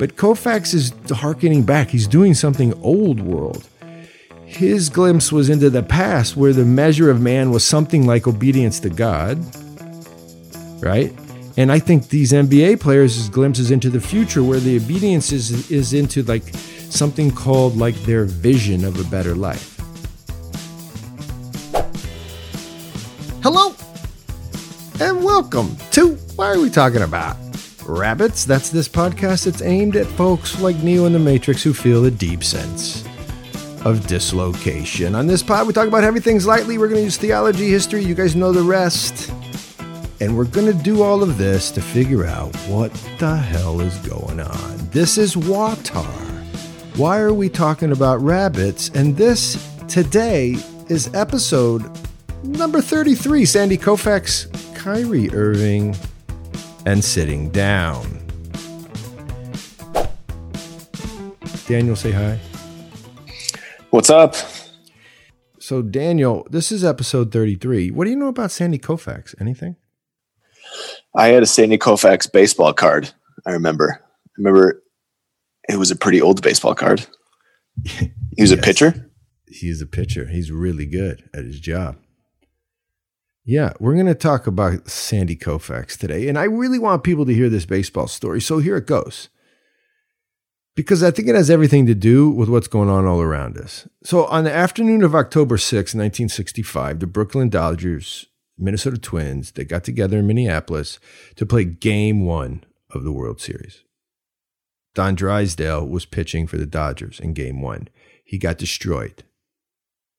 But Koufax is harkening back. He's doing something old world. His glimpse was into the past where the measure of man was something like obedience to God, right? And I think these NBA players' is glimpses into the future where the obedience is, is into like something called like their vision of a better life. Hello and welcome to Why Are We Talking About? Rabbits. That's this podcast that's aimed at folks like Neo in the Matrix who feel a deep sense of dislocation. On this pod, we talk about heavy things lightly. We're going to use theology, history. You guys know the rest. And we're going to do all of this to figure out what the hell is going on. This is WAWTAR. Why are we talking about rabbits? And this today is episode number 33 Sandy Koufax, Kyrie Irving, and sitting down. Daniel, say hi. What's up? So, Daniel, this is episode 33. What do you know about Sandy Koufax? Anything? I had a Sandy Koufax baseball card. I remember. I remember it was a pretty old baseball card. He was yes. a pitcher. He's a pitcher. He's really good at his job. Yeah, we're going to talk about Sandy Koufax today. And I really want people to hear this baseball story. So here it goes. Because I think it has everything to do with what's going on all around us. So on the afternoon of October 6, 1965, the Brooklyn Dodgers, Minnesota Twins, they got together in Minneapolis to play game one of the World Series. Don Drysdale was pitching for the Dodgers in game one. He got destroyed.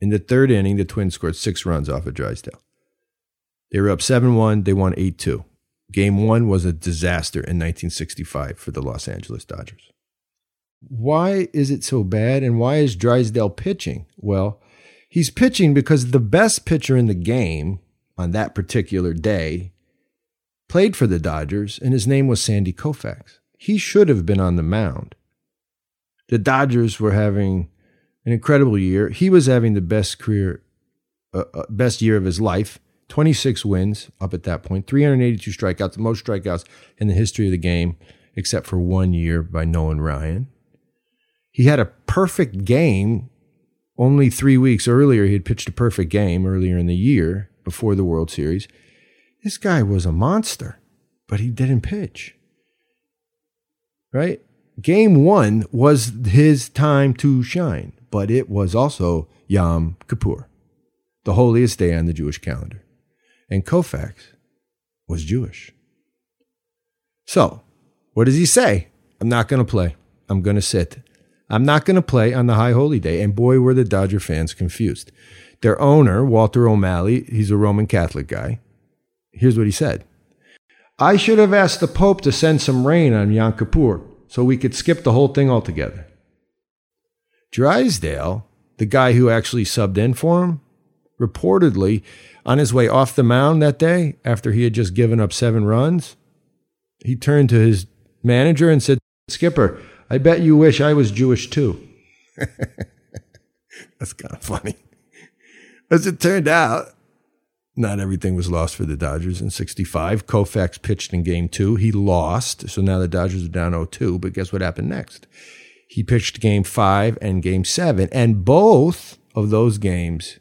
In the third inning, the Twins scored six runs off of Drysdale. They were up 7 1. They won 8 2. Game one was a disaster in 1965 for the Los Angeles Dodgers. Why is it so bad and why is Drysdale pitching? Well, he's pitching because the best pitcher in the game on that particular day played for the Dodgers, and his name was Sandy Koufax. He should have been on the mound. The Dodgers were having an incredible year. He was having the best career, uh, uh, best year of his life. 26 wins up at that point, 382 strikeouts, the most strikeouts in the history of the game, except for one year by Nolan Ryan. He had a perfect game only three weeks earlier. He had pitched a perfect game earlier in the year before the World Series. This guy was a monster, but he didn't pitch. Right? Game one was his time to shine, but it was also Yom Kippur, the holiest day on the Jewish calendar and Koufax was Jewish. So, what does he say? I'm not going to play. I'm going to sit. I'm not going to play on the High Holy Day. And boy, were the Dodger fans confused. Their owner, Walter O'Malley, he's a Roman Catholic guy. Here's what he said I should have asked the Pope to send some rain on Yom Kippur so we could skip the whole thing altogether. Drysdale, the guy who actually subbed in for him, reportedly on his way off the mound that day, after he had just given up seven runs, he turned to his manager and said, Skipper, I bet you wish I was Jewish too. That's kind of funny. As it turned out, not everything was lost for the Dodgers in 65. Koufax pitched in game two. He lost. So now the Dodgers are down 0 2. But guess what happened next? He pitched game five and game seven. And both of those games,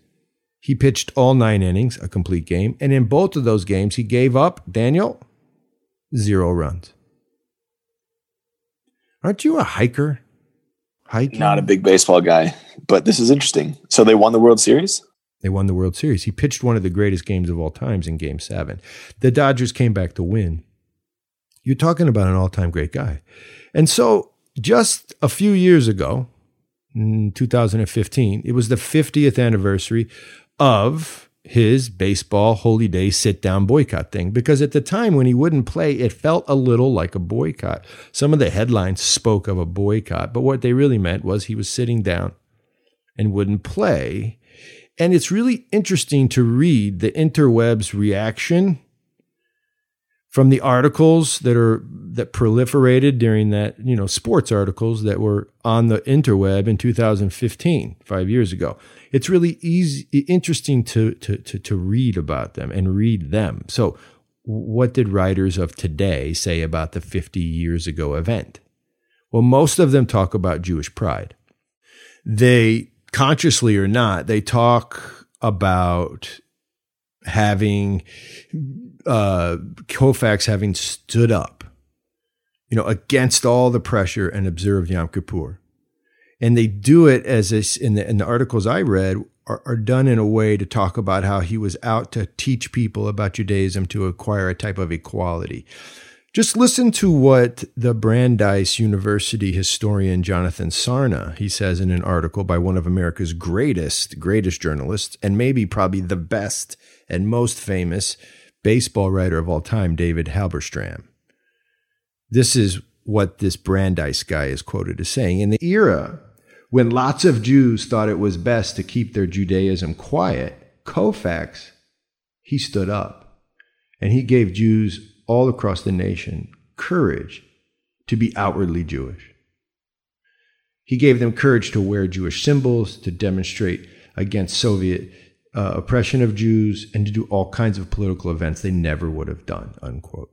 he pitched all nine innings, a complete game. And in both of those games, he gave up, Daniel, zero runs. Aren't you a hiker? Hiking? Not a big baseball guy, but this is interesting. So they won the World Series? They won the World Series. He pitched one of the greatest games of all times in game seven. The Dodgers came back to win. You're talking about an all time great guy. And so just a few years ago, in 2015, it was the 50th anniversary of his baseball holy day sit down boycott thing. Because at the time when he wouldn't play it felt a little like a boycott. Some of the headlines spoke of a boycott but what they really meant was he was sitting down and wouldn't play. And it's really interesting to read the interwebs reaction from the articles that are that proliferated during that you know sports articles that were on the interweb in 2015 5 years ago. It's really easy interesting to to to, to read about them and read them. So what did writers of today say about the 50 years ago event? Well, most of them talk about Jewish pride. They consciously or not, they talk about having uh, having stood up, you know, against all the pressure and observed Yom Kippur. And they do it as this in the, in the articles I read are, are done in a way to talk about how he was out to teach people about Judaism to acquire a type of equality. Just listen to what the Brandeis University historian Jonathan Sarna he says in an article by one of America's greatest greatest journalists and maybe probably the best and most famous baseball writer of all time David Halberstam. This is what this Brandeis guy is quoted as saying in the era when lots of Jews thought it was best to keep their Judaism quiet Koufax he stood up and he gave Jews all across the nation courage to be outwardly Jewish. He gave them courage to wear Jewish symbols, to demonstrate against Soviet uh, oppression of Jews, and to do all kinds of political events they never would have done, unquote.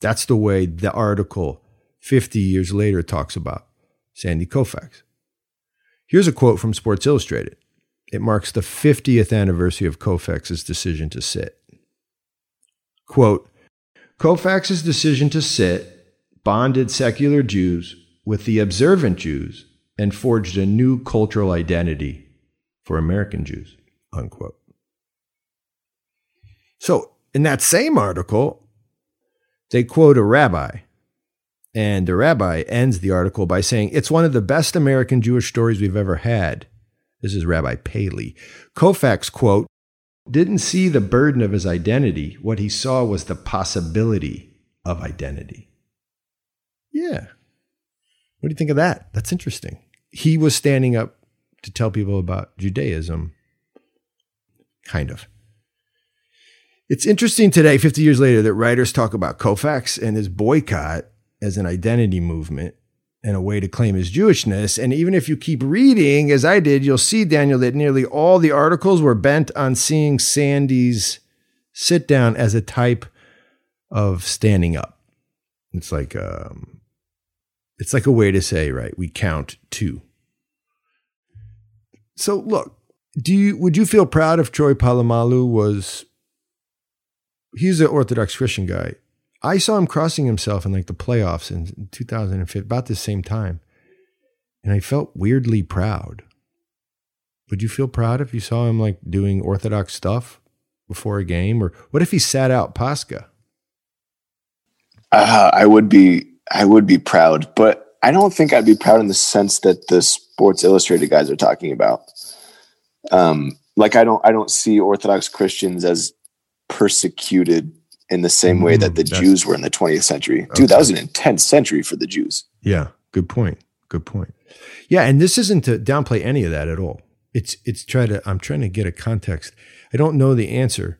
That's the way the article 50 years later talks about Sandy Koufax. Here's a quote from Sports Illustrated. It marks the 50th anniversary of Koufax's decision to sit. Quote Koufax's decision to sit bonded secular Jews with the observant Jews and forged a new cultural identity for American Jews. Unquote. So, in that same article, they quote a rabbi, and the rabbi ends the article by saying, It's one of the best American Jewish stories we've ever had. This is Rabbi Paley. Koufax, quote, didn't see the burden of his identity. What he saw was the possibility of identity. Yeah. What do you think of that? That's interesting. He was standing up to tell people about Judaism. Kind of. It's interesting today, 50 years later, that writers talk about Koufax and his boycott as an identity movement and a way to claim his Jewishness. And even if you keep reading, as I did, you'll see, Daniel, that nearly all the articles were bent on seeing Sandy's sit down as a type of standing up. It's like um, it's like a way to say, right? We count two. So look, do you would you feel proud if Troy Polamalu was? He's an Orthodox Christian guy. I saw him crossing himself in like the playoffs in 2005, about the same time. And I felt weirdly proud. Would you feel proud if you saw him like doing Orthodox stuff before a game? Or what if he sat out Pascha? Uh, I would be, I would be proud, but I don't think I'd be proud in the sense that the Sports Illustrated guys are talking about. Um, like I don't, I don't see Orthodox Christians as persecuted in the same way that the mm, Jews were in the 20th century. Dude, okay. that was an intense century for the Jews. Yeah, good point. Good point. Yeah, and this isn't to downplay any of that at all. It's it's try to I'm trying to get a context. I don't know the answer.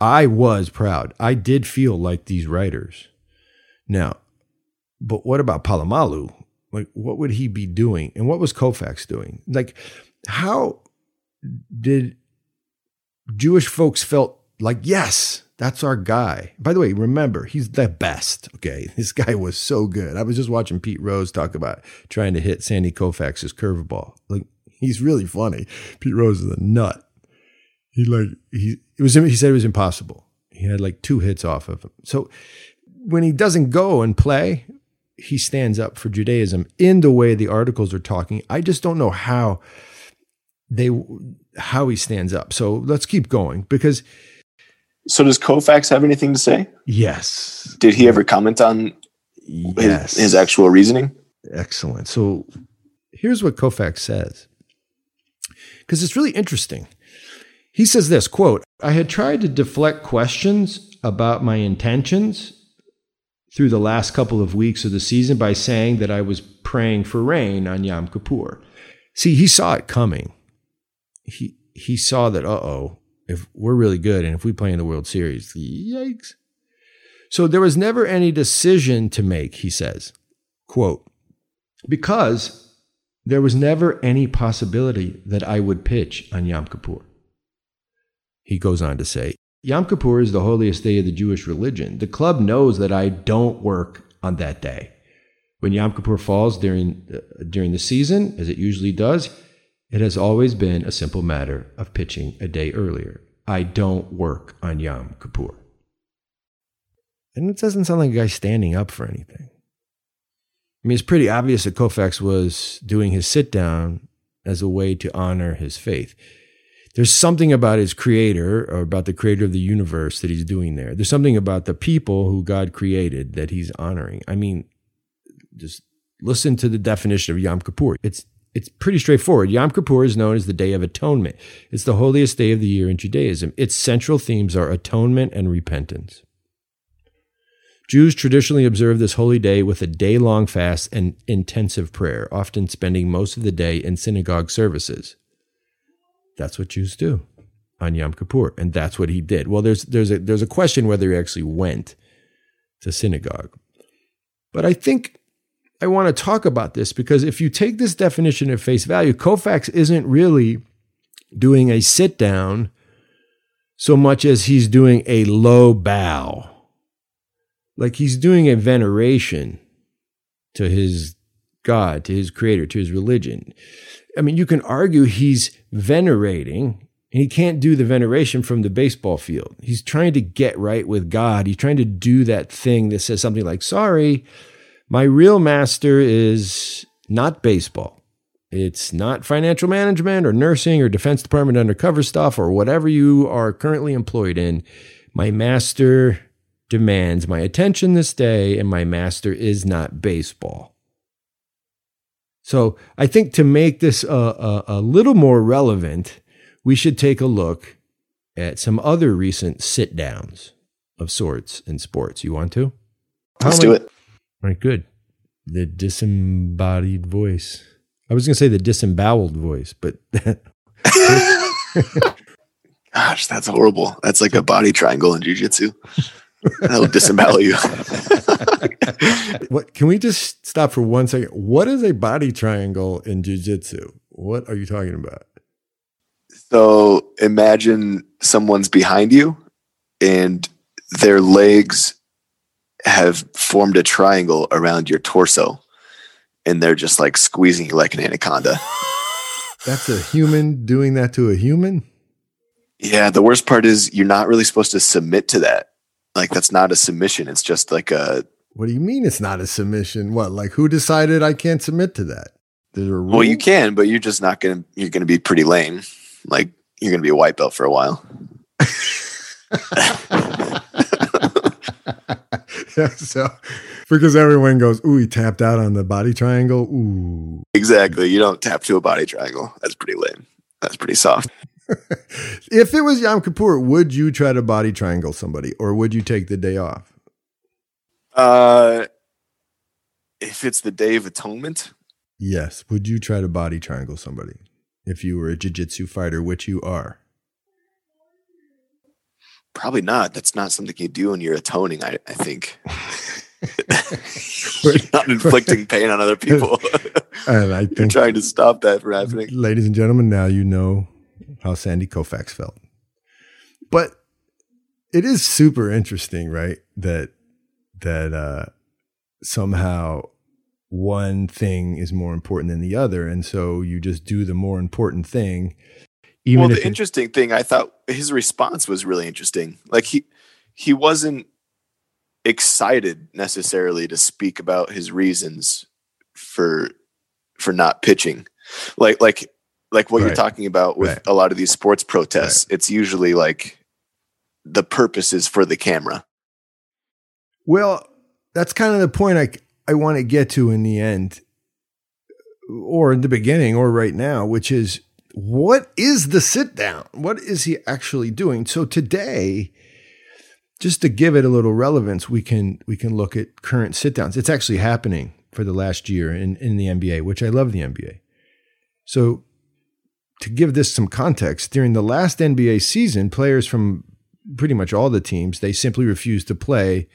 I was proud. I did feel like these writers. Now, but what about Polamalu? Like what would he be doing? And what was Koufax doing? Like how did Jewish folks felt like yes, that's our guy. By the way, remember, he's the best. Okay. This guy was so good. I was just watching Pete Rose talk about trying to hit Sandy Koufax's curveball. Like, he's really funny. Pete Rose is a nut. He like, he, it was, he said it was impossible. He had like two hits off of him. So when he doesn't go and play, he stands up for Judaism in the way the articles are talking. I just don't know how they, how he stands up. So let's keep going because so does Koufax have anything to say? Yes. Did he ever comment on yes. his, his actual reasoning? Excellent. So here's what Koufax says. Because it's really interesting. He says this quote, I had tried to deflect questions about my intentions through the last couple of weeks of the season by saying that I was praying for rain on Yom Kippur. See, he saw it coming. He he saw that, uh oh, if we're really good and if we play in the World Series, yikes. So there was never any decision to make, he says. Quote, because there was never any possibility that I would pitch on Yom Kippur. He goes on to say, Yom Kippur is the holiest day of the Jewish religion. The club knows that I don't work on that day. When Yom Kippur falls during, uh, during the season, as it usually does, it has always been a simple matter of pitching a day earlier. I don't work on Yom Kippur. And it doesn't sound like a guy standing up for anything. I mean, it's pretty obvious that Koufax was doing his sit down as a way to honor his faith. There's something about his creator or about the creator of the universe that he's doing there. There's something about the people who God created that he's honoring. I mean, just listen to the definition of Yom Kippur. It's it's pretty straightforward. Yom Kippur is known as the Day of Atonement. It's the holiest day of the year in Judaism. Its central themes are atonement and repentance. Jews traditionally observe this holy day with a day long fast and intensive prayer, often spending most of the day in synagogue services. That's what Jews do on Yom Kippur, and that's what he did. Well, there's there's a there's a question whether he actually went to synagogue, but I think I want to talk about this because if you take this definition at face value, Koufax isn't really doing a sit down so much as he's doing a low bow like he's doing a veneration to his God, to his creator, to his religion. I mean, you can argue he's venerating, and he can't do the veneration from the baseball field. He's trying to get right with God. He's trying to do that thing that says something like, sorry, my real master is not baseball. It's not financial management or nursing or Defense Department undercover stuff or whatever you are currently employed in. My master demands my attention this day, and my master is not baseball. So I think to make this a, a, a little more relevant, we should take a look at some other recent sit downs of sorts in sports. You want to? Let's do it. All right, good. The disembodied voice. I was going to say the disemboweled voice, but. Gosh, that's horrible. That's like a body triangle in jujitsu. That'll disembowel you. what can we just stop for one second? What is a body triangle in jiu-jitsu? What are you talking about? So imagine someone's behind you and their legs have formed a triangle around your torso and they're just like squeezing you like an anaconda. That's a human doing that to a human? Yeah, the worst part is you're not really supposed to submit to that like that's not a submission. It's just like a. What do you mean it's not a submission? What like who decided I can't submit to that? There's a rule? Well, you can, but you're just not gonna. You're gonna be pretty lame. Like you're gonna be a white belt for a while. yeah, so because everyone goes, ooh, he tapped out on the body triangle. Ooh. Exactly. You don't tap to a body triangle. That's pretty lame. That's pretty soft. if it was Yom Kippur, would you try to body triangle somebody or would you take the day off? Uh, if it's the Day of Atonement? Yes. Would you try to body triangle somebody if you were a jiu jitsu fighter, which you are? Probably not. That's not something you do when you're atoning, I, I think. We're not inflicting pain on other people. and I think you're trying to stop that from happening. Ladies and gentlemen, now you know how Sandy Koufax felt. But it is super interesting, right? That that uh, somehow one thing is more important than the other, and so you just do the more important thing. Even well, the interesting thing, I thought his response was really interesting. Like he he wasn't excited necessarily to speak about his reasons for for not pitching. Like like like what right. you're talking about with right. a lot of these sports protests right. it's usually like the purpose is for the camera well that's kind of the point i i want to get to in the end or in the beginning or right now which is what is the sit down? What is he actually doing? So today just to give it a little relevance we can we can look at current sit downs. It's actually happening for the last year in, in the nba which i love the nba so to give this some context, during the last NBA season, players from pretty much all the teams they simply refused to play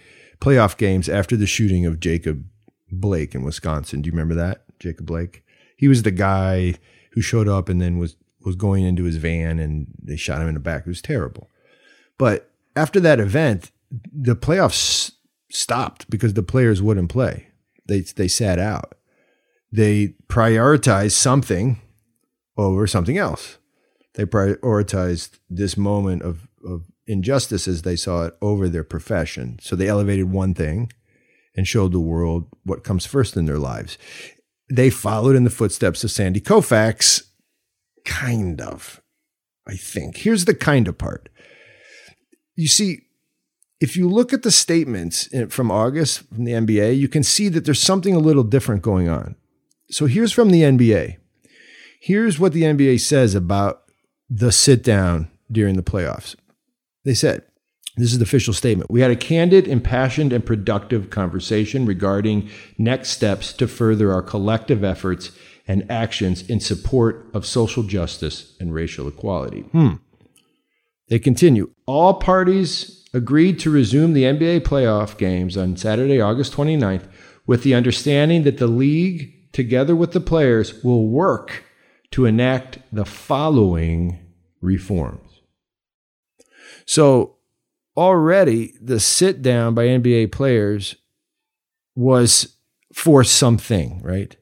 playoff games after the shooting of Jacob Blake in Wisconsin. Do you remember that, Jacob Blake? He was the guy who showed up and then was was going into his van and they shot him in the back. It was terrible. But after that event, the playoffs stopped because the players wouldn't play. They they sat out. They prioritized something over something else. They prioritized this moment of, of injustice as they saw it over their profession. So they elevated one thing and showed the world what comes first in their lives. They followed in the footsteps of Sandy Koufax, kind of, I think. Here's the kind of part. You see, if you look at the statements from August from the NBA, you can see that there's something a little different going on. So here's from the NBA. Here's what the NBA says about the sit down during the playoffs. They said, this is the official statement. We had a candid, impassioned, and productive conversation regarding next steps to further our collective efforts and actions in support of social justice and racial equality. Hmm. They continue. All parties agreed to resume the NBA playoff games on Saturday, August 29th, with the understanding that the league, together with the players, will work to enact the following reforms. So already the sit down by NBA players was for something, right?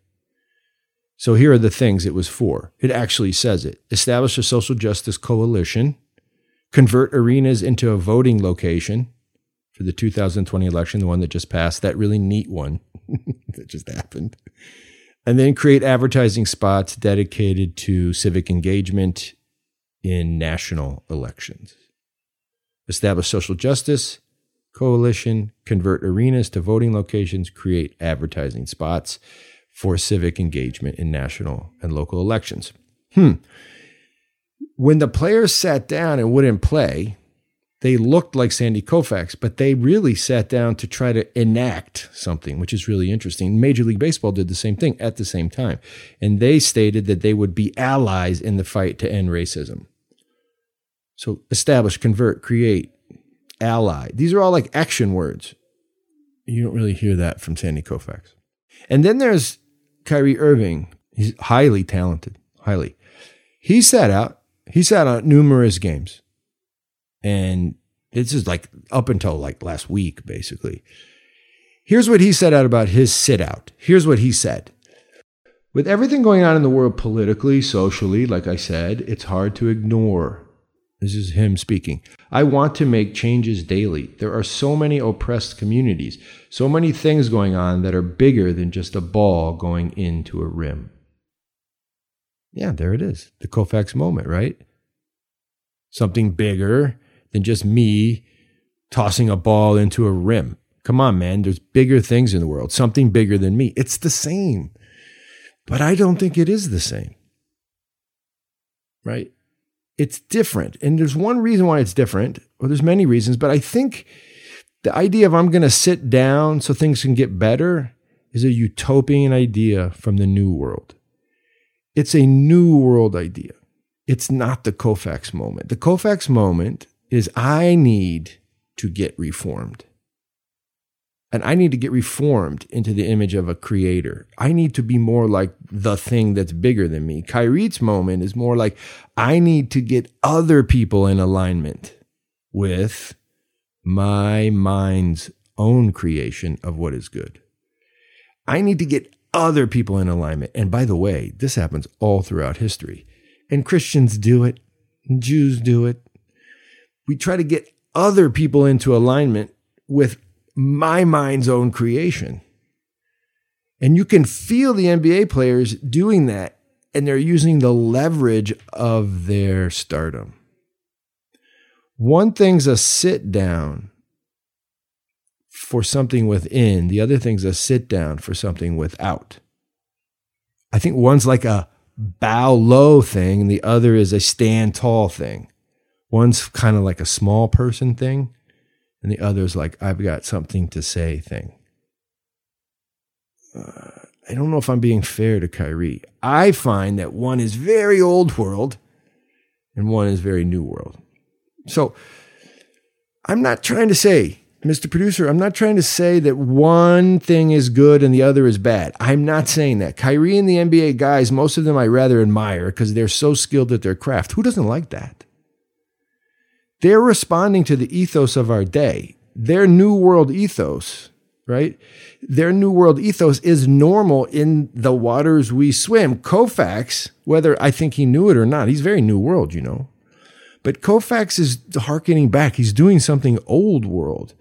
So here are the things it was for. It actually says it establish a social justice coalition, convert arenas into a voting location for the 2020 election, the one that just passed, that really neat one that just happened. And then create advertising spots dedicated to civic engagement in national elections establish social justice coalition, convert arenas to voting locations, create advertising spots for civic engagement in national and local elections. Hmm. When the players sat down and wouldn't play, they looked like Sandy Koufax, but they really sat down to try to enact something, which is really interesting. Major League Baseball did the same thing at the same time. And they stated that they would be allies in the fight to end racism. So establish, convert, create, ally. These are all like action words. You don't really hear that from Sandy Koufax. And then there's Kyrie Irving. He's highly talented, highly. He sat out. He sat out numerous games. And this is like up until like last week, basically. Here's what he said out about his sit out. Here's what he said. With everything going on in the world politically, socially, like I said, it's hard to ignore this is him speaking. I want to make changes daily. There are so many oppressed communities, so many things going on that are bigger than just a ball going into a rim. Yeah, there it is. The Koufax moment, right? Something bigger than just me tossing a ball into a rim. Come on, man. There's bigger things in the world, something bigger than me. It's the same. But I don't think it is the same. Right? It's different. And there's one reason why it's different, or there's many reasons, but I think the idea of I'm going to sit down so things can get better is a utopian idea from the new world. It's a new world idea. It's not the Koufax moment. The Koufax moment is I need to get reformed. And I need to get reformed into the image of a creator. I need to be more like the thing that's bigger than me. Kyrie's moment is more like I need to get other people in alignment with my mind's own creation of what is good. I need to get other people in alignment. And by the way, this happens all throughout history. And Christians do it, Jews do it. We try to get other people into alignment with my mind's own creation. And you can feel the NBA players doing that, and they're using the leverage of their stardom. One thing's a sit down for something within, the other thing's a sit down for something without. I think one's like a bow low thing, and the other is a stand tall thing. One's kind of like a small person thing, and the other's like, I've got something to say thing. Uh, I don't know if I'm being fair to Kyrie. I find that one is very old world and one is very new world. So I'm not trying to say, Mr. Producer, I'm not trying to say that one thing is good and the other is bad. I'm not saying that. Kyrie and the NBA guys, most of them I rather admire because they're so skilled at their craft. Who doesn't like that? They're responding to the ethos of our day. Their new world ethos, right? Their New World ethos is normal in the waters we swim. Koufax, whether I think he knew it or not, he's very New World, you know. But Koufax is harkening back. He's doing something old world.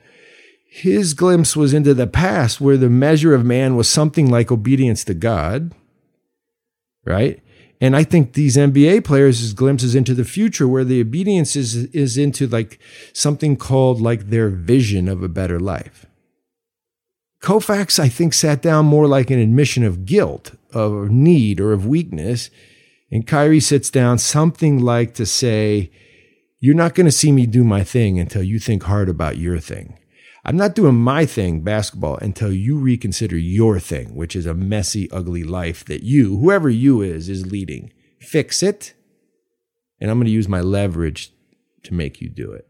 His glimpse was into the past where the measure of man was something like obedience to God, right? And I think these NBA players is glimpses into the future where the obedience is, is into like something called like their vision of a better life. Koufax, I think, sat down more like an admission of guilt, of need, or of weakness. And Kyrie sits down something like to say, You're not going to see me do my thing until you think hard about your thing. I'm not doing my thing, basketball, until you reconsider your thing, which is a messy, ugly life that you, whoever you is, is leading. Fix it. And I'm going to use my leverage to make you do it.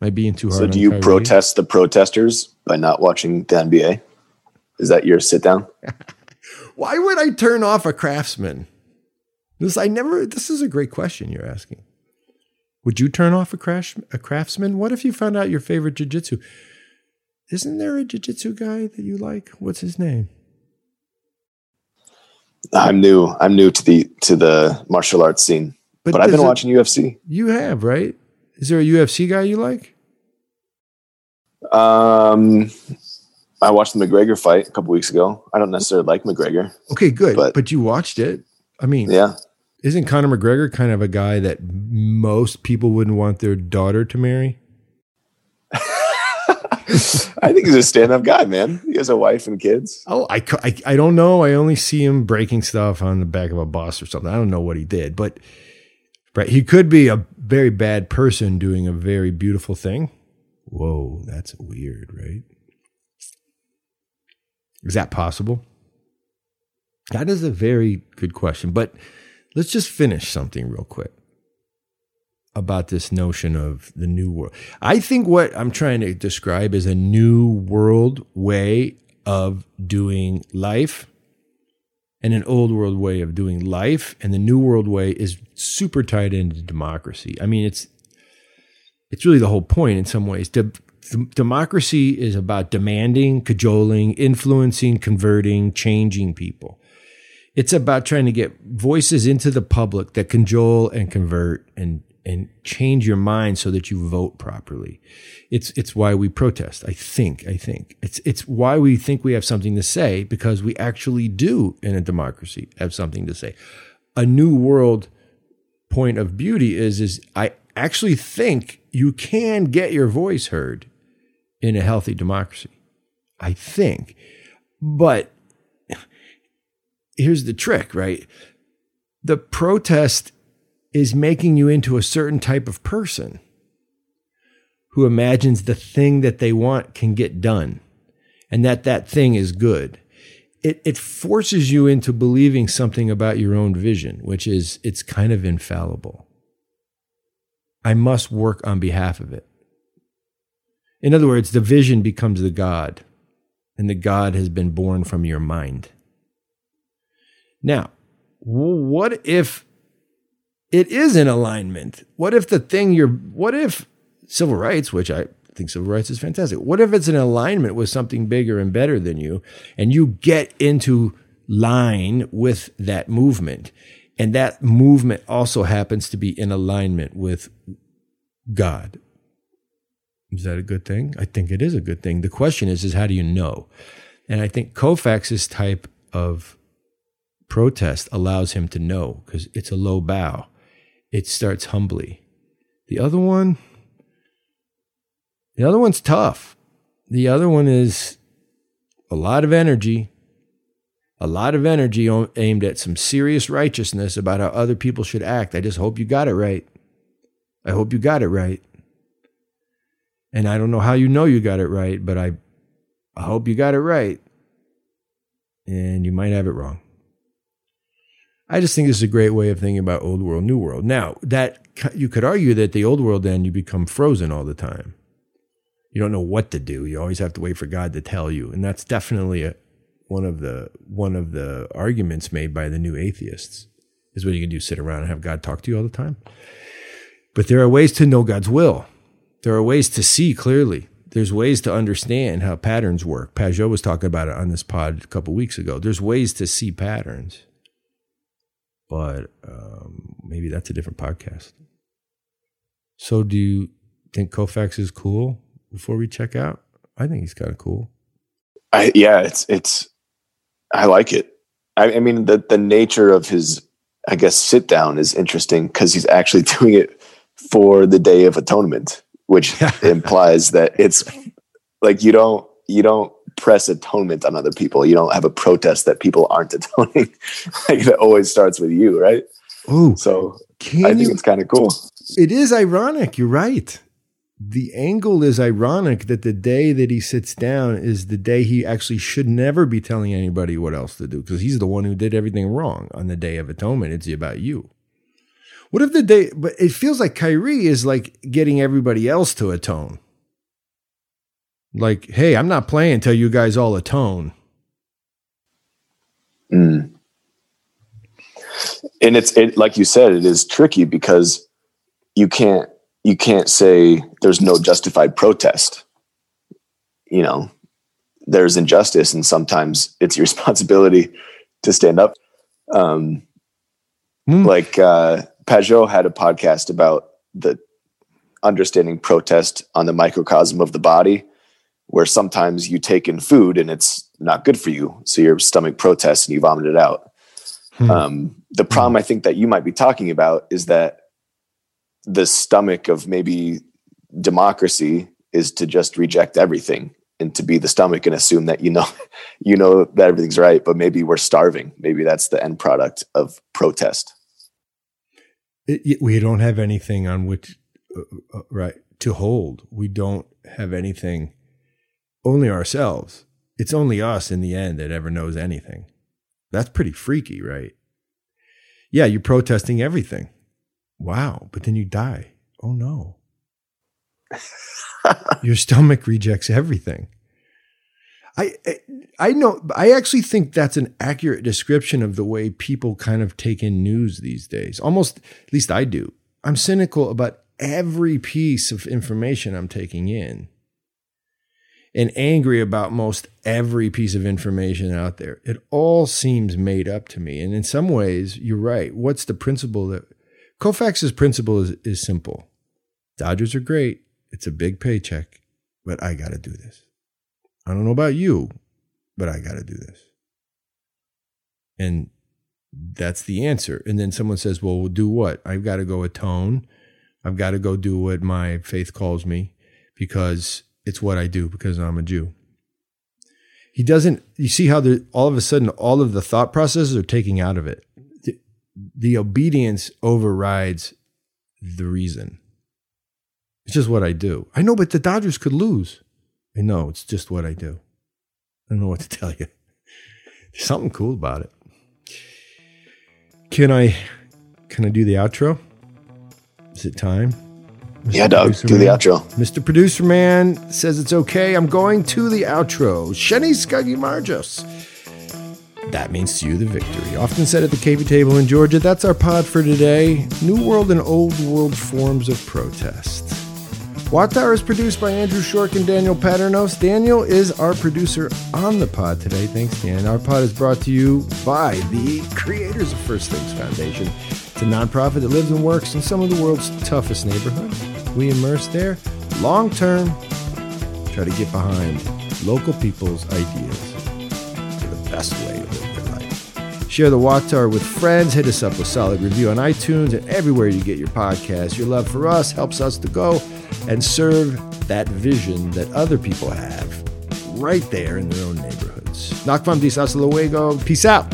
Am I being too hard? So, do you Kyrie? protest the protesters by not watching the NBA? Is that your sit down? Why would I turn off a craftsman? This I never. This is a great question you're asking. Would you turn off a crash a craftsman? What if you found out your favorite jujitsu? Isn't there a jujitsu guy that you like? What's his name? I'm new. I'm new to the to the martial arts scene, but, but I've been it, watching UFC. You have, right? Is there a UFC guy you like? Um, I watched the McGregor fight a couple weeks ago. I don't necessarily like McGregor. Okay, good. But, but you watched it. I mean, yeah. Isn't Conor McGregor kind of a guy that most people wouldn't want their daughter to marry? I think he's a stand-up guy, man. He has a wife and kids. Oh, I, I, I don't know. I only see him breaking stuff on the back of a bus or something. I don't know what he did, but right, he could be a very bad person doing a very beautiful thing. Whoa, that's weird, right? Is that possible? That is a very good question. But let's just finish something real quick about this notion of the new world. I think what I'm trying to describe is a new world way of doing life and an old world way of doing life. And the new world way is super tied into democracy. I mean, it's it's really the whole point in some ways. De- democracy is about demanding, cajoling, influencing, converting, changing people. It's about trying to get voices into the public that cajole and convert and and change your mind so that you vote properly. It's it's why we protest. I think. I think it's it's why we think we have something to say because we actually do in a democracy have something to say. A new world point of beauty is is I actually think you can get your voice heard in a healthy democracy. I think. But here's the trick, right? The protest is making you into a certain type of person who imagines the thing that they want can get done and that that thing is good. It, it forces you into believing something about your own vision, which is it's kind of infallible. I must work on behalf of it. In other words, the vision becomes the God, and the God has been born from your mind. Now, what if it is in alignment? What if the thing you're, what if civil rights, which I think civil rights is fantastic, what if it's in alignment with something bigger and better than you, and you get into line with that movement? And that movement also happens to be in alignment with God. Is that a good thing? I think it is a good thing. The question is, is how do you know? And I think Koufax's type of protest allows him to know because it's a low bow. It starts humbly. The other one, the other one's tough. The other one is a lot of energy, a lot of energy aimed at some serious righteousness about how other people should act. I just hope you got it right. I hope you got it right. And I don't know how you know you got it right, but I, I hope you got it right. And you might have it wrong. I just think this is a great way of thinking about old world, new world. Now, that you could argue that the old world then you become frozen all the time. You don't know what to do. You always have to wait for God to tell you. And that's definitely a, one of the one of the arguments made by the new atheists. Is what you can do sit around and have God talk to you all the time. But there are ways to know God's will. There are ways to see clearly. there's ways to understand how patterns work. Pageau was talking about it on this pod a couple weeks ago. There's ways to see patterns, but um, maybe that's a different podcast. So, do you think Koufax is cool? Before we check out, I think he's kind of cool. I yeah, it's it's. I like it. I, I mean, the the nature of his, I guess, sit down is interesting because he's actually doing it for the Day of Atonement, which implies that it's like you don't you don't press atonement on other people. You don't have a protest that people aren't atoning. like that always starts with you, right? Oh, so I think you, it's kind of cool. It is ironic. You're right. The angle is ironic that the day that he sits down is the day he actually should never be telling anybody what else to do because he's the one who did everything wrong on the Day of Atonement. It's about you. What if the day, but it feels like Kyrie is like getting everybody else to atone. Like, hey, I'm not playing until you guys all atone. Mm. And it's it like you said, it is tricky because you can't you can't say there's no justified protest. You know, there's injustice, and sometimes it's your responsibility to stand up. Um, mm. Like uh, Pageau had a podcast about the understanding protest on the microcosm of the body, where sometimes you take in food and it's not good for you, so your stomach protests and you vomit it out. Hmm. Um, the problem hmm. I think that you might be talking about is that the stomach of maybe democracy is to just reject everything and to be the stomach and assume that you know you know that everything's right but maybe we're starving maybe that's the end product of protest it, we don't have anything on which uh, uh, right to hold we don't have anything only ourselves. It's only us in the end that ever knows anything. That's pretty freaky right? Yeah you're protesting everything. Wow but then you die. Oh no. Your stomach rejects everything. I, I know I actually think that's an accurate description of the way people kind of take in news these days. Almost at least I do. I'm cynical about every piece of information I'm taking in. And angry about most every piece of information out there. It all seems made up to me. And in some ways, you're right. What's the principle that Koufax's principle is, is simple. Dodgers are great. It's a big paycheck, but I got to do this. I don't know about you, but I got to do this. And that's the answer. And then someone says, well, we'll do what? I've got to go atone. I've got to go do what my faith calls me because it's what I do because I'm a Jew. He doesn't, you see how all of a sudden all of the thought processes are taking out of it. The, the obedience overrides the reason. It's just what I do. I know, but the Dodgers could lose. I know it's just what I do. I don't know what to tell you. There's something cool about it. Can I can I do the outro? Is it time? Mr. Yeah, Doug, Producer do man? the outro. Mr. Producer Man says it's okay. I'm going to the outro. Sheni Skuggy Marjos. That means to you the victory. Often said at the KV table in Georgia, that's our pod for today. New World and Old World forms of protest. Watt is produced by Andrew Shork and Daniel Padrnos. Daniel is our producer on the pod today. Thanks, Dan. Our pod is brought to you by the creators of First Things Foundation. It's a nonprofit that lives and works in some of the world's toughest neighborhoods. We immerse there long term, try to get behind local people's ideas for the best way to live their life. Share the Tower with friends. Hit us up with solid review on iTunes and everywhere you get your podcast. Your love for us helps us to go and serve that vision that other people have right there in their own neighborhoods. Nakvam dis hasta luego. Peace out.